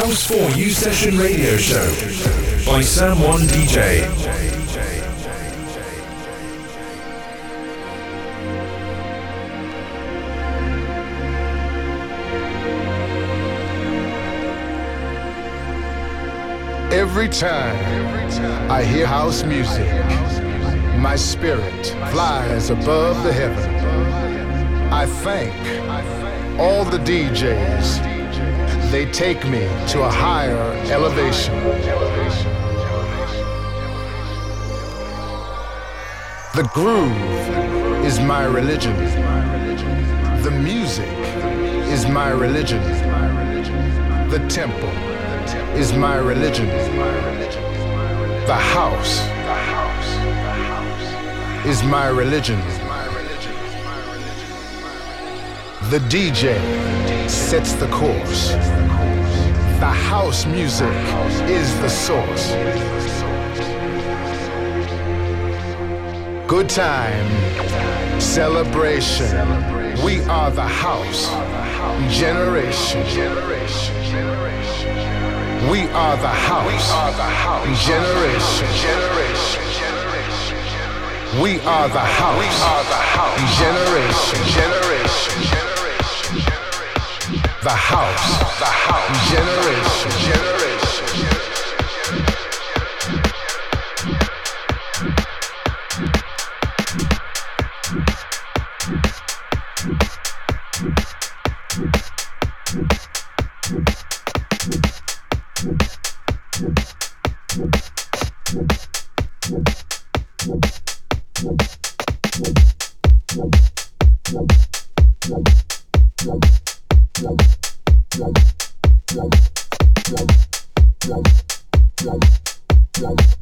House 4 U Session Radio Show by Sam One DJ. Every time I hear house music, my spirit flies above the heaven. I thank all the DJs. They take me to a higher elevation. The groove is my religion. The music is my religion. The temple is my religion. The house is my religion. The DJ sets the course. The house music is the source. Good time, celebration. We are the house generation. Generation. Generation. We are the house generation. Generation. Generation. We are the house Generation. generation. The house, the house, generation, generation. Go.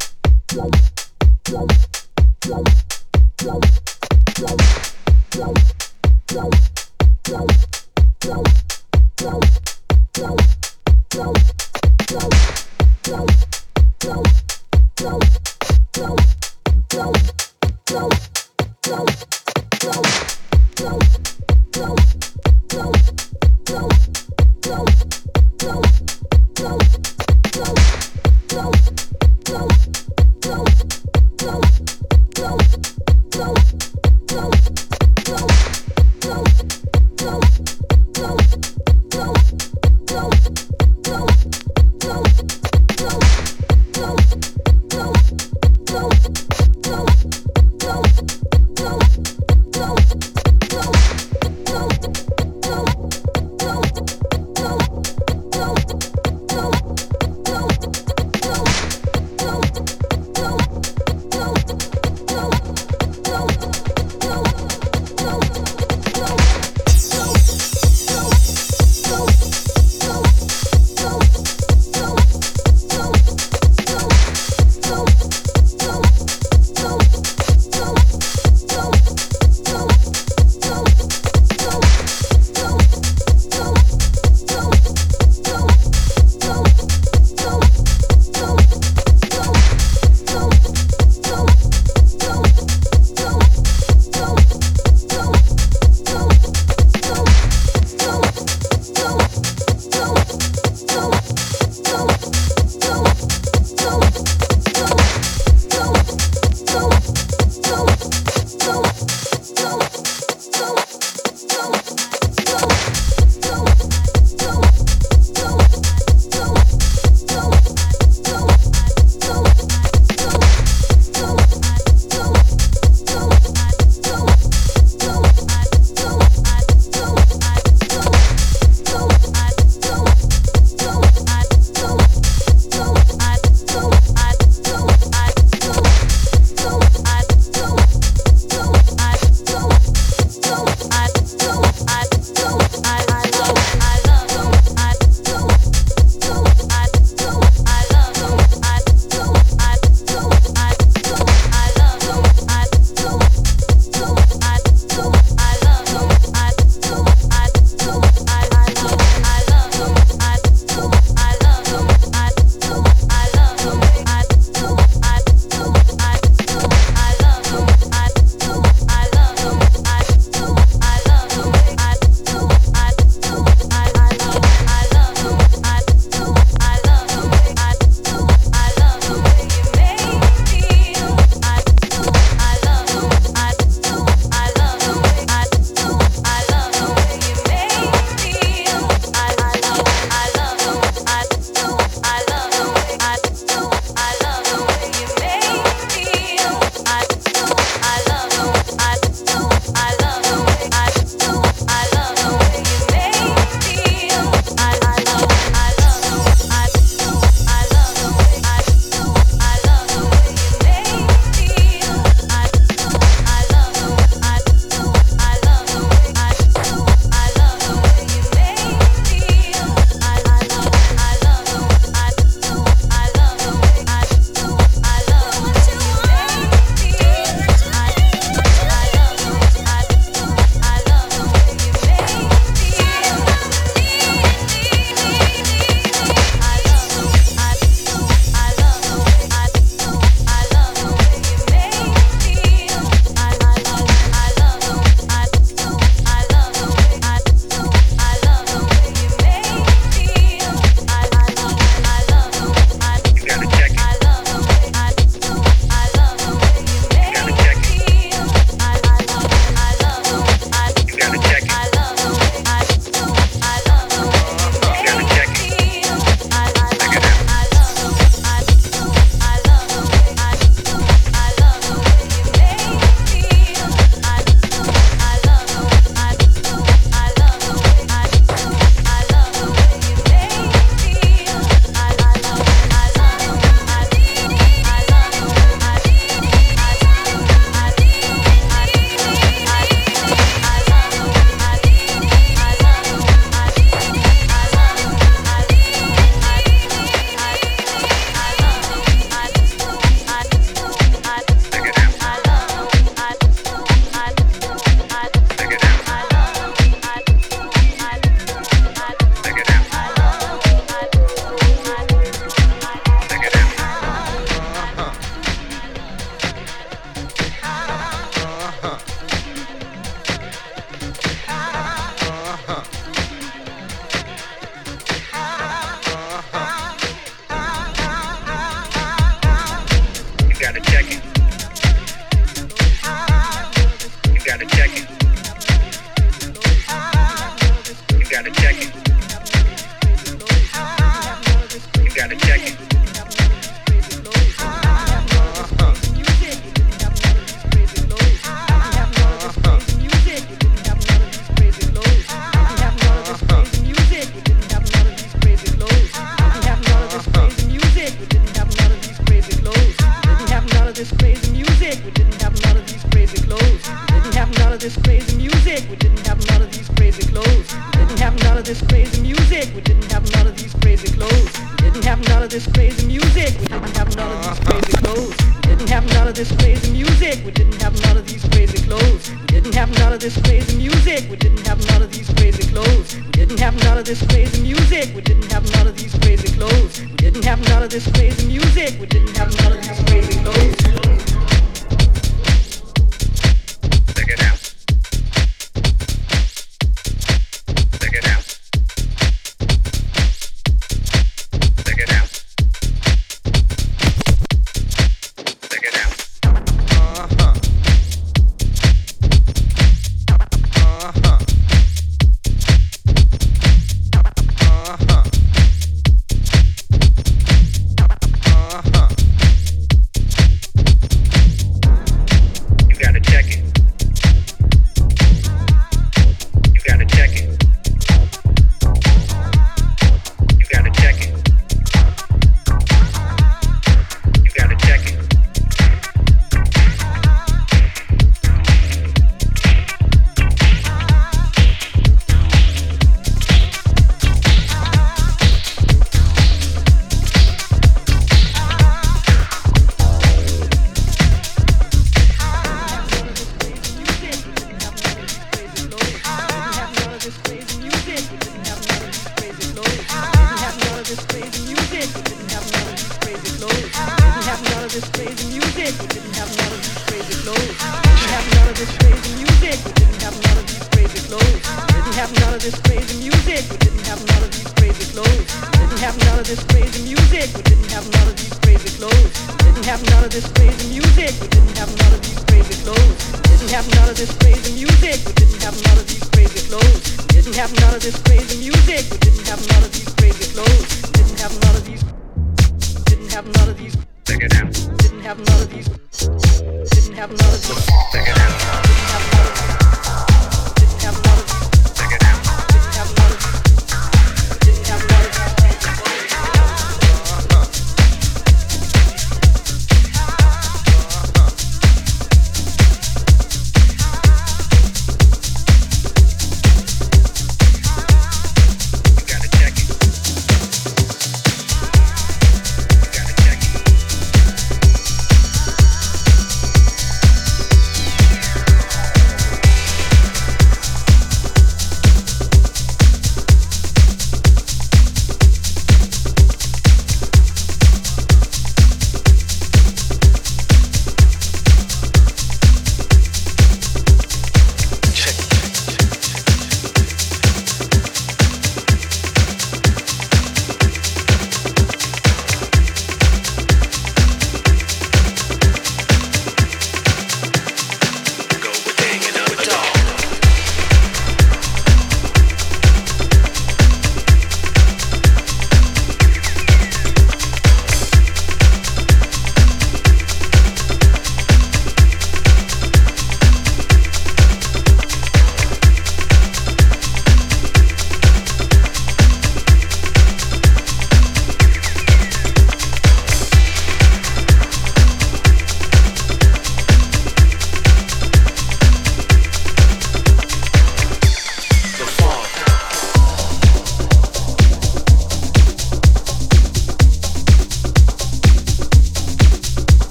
this crazy music. We didn't have none of these crazy clothes. We didn't have none of this crazy music. We didn't have none of these crazy clothes. We didn't have none of this crazy music. We didn't have none of these crazy clothes. We didn't have none of this crazy music. We didn't have none of these crazy clothes. We didn't have none of this crazy music. We didn't have none of these crazy clothes. We didn't have none of this crazy music. We didn't have none of these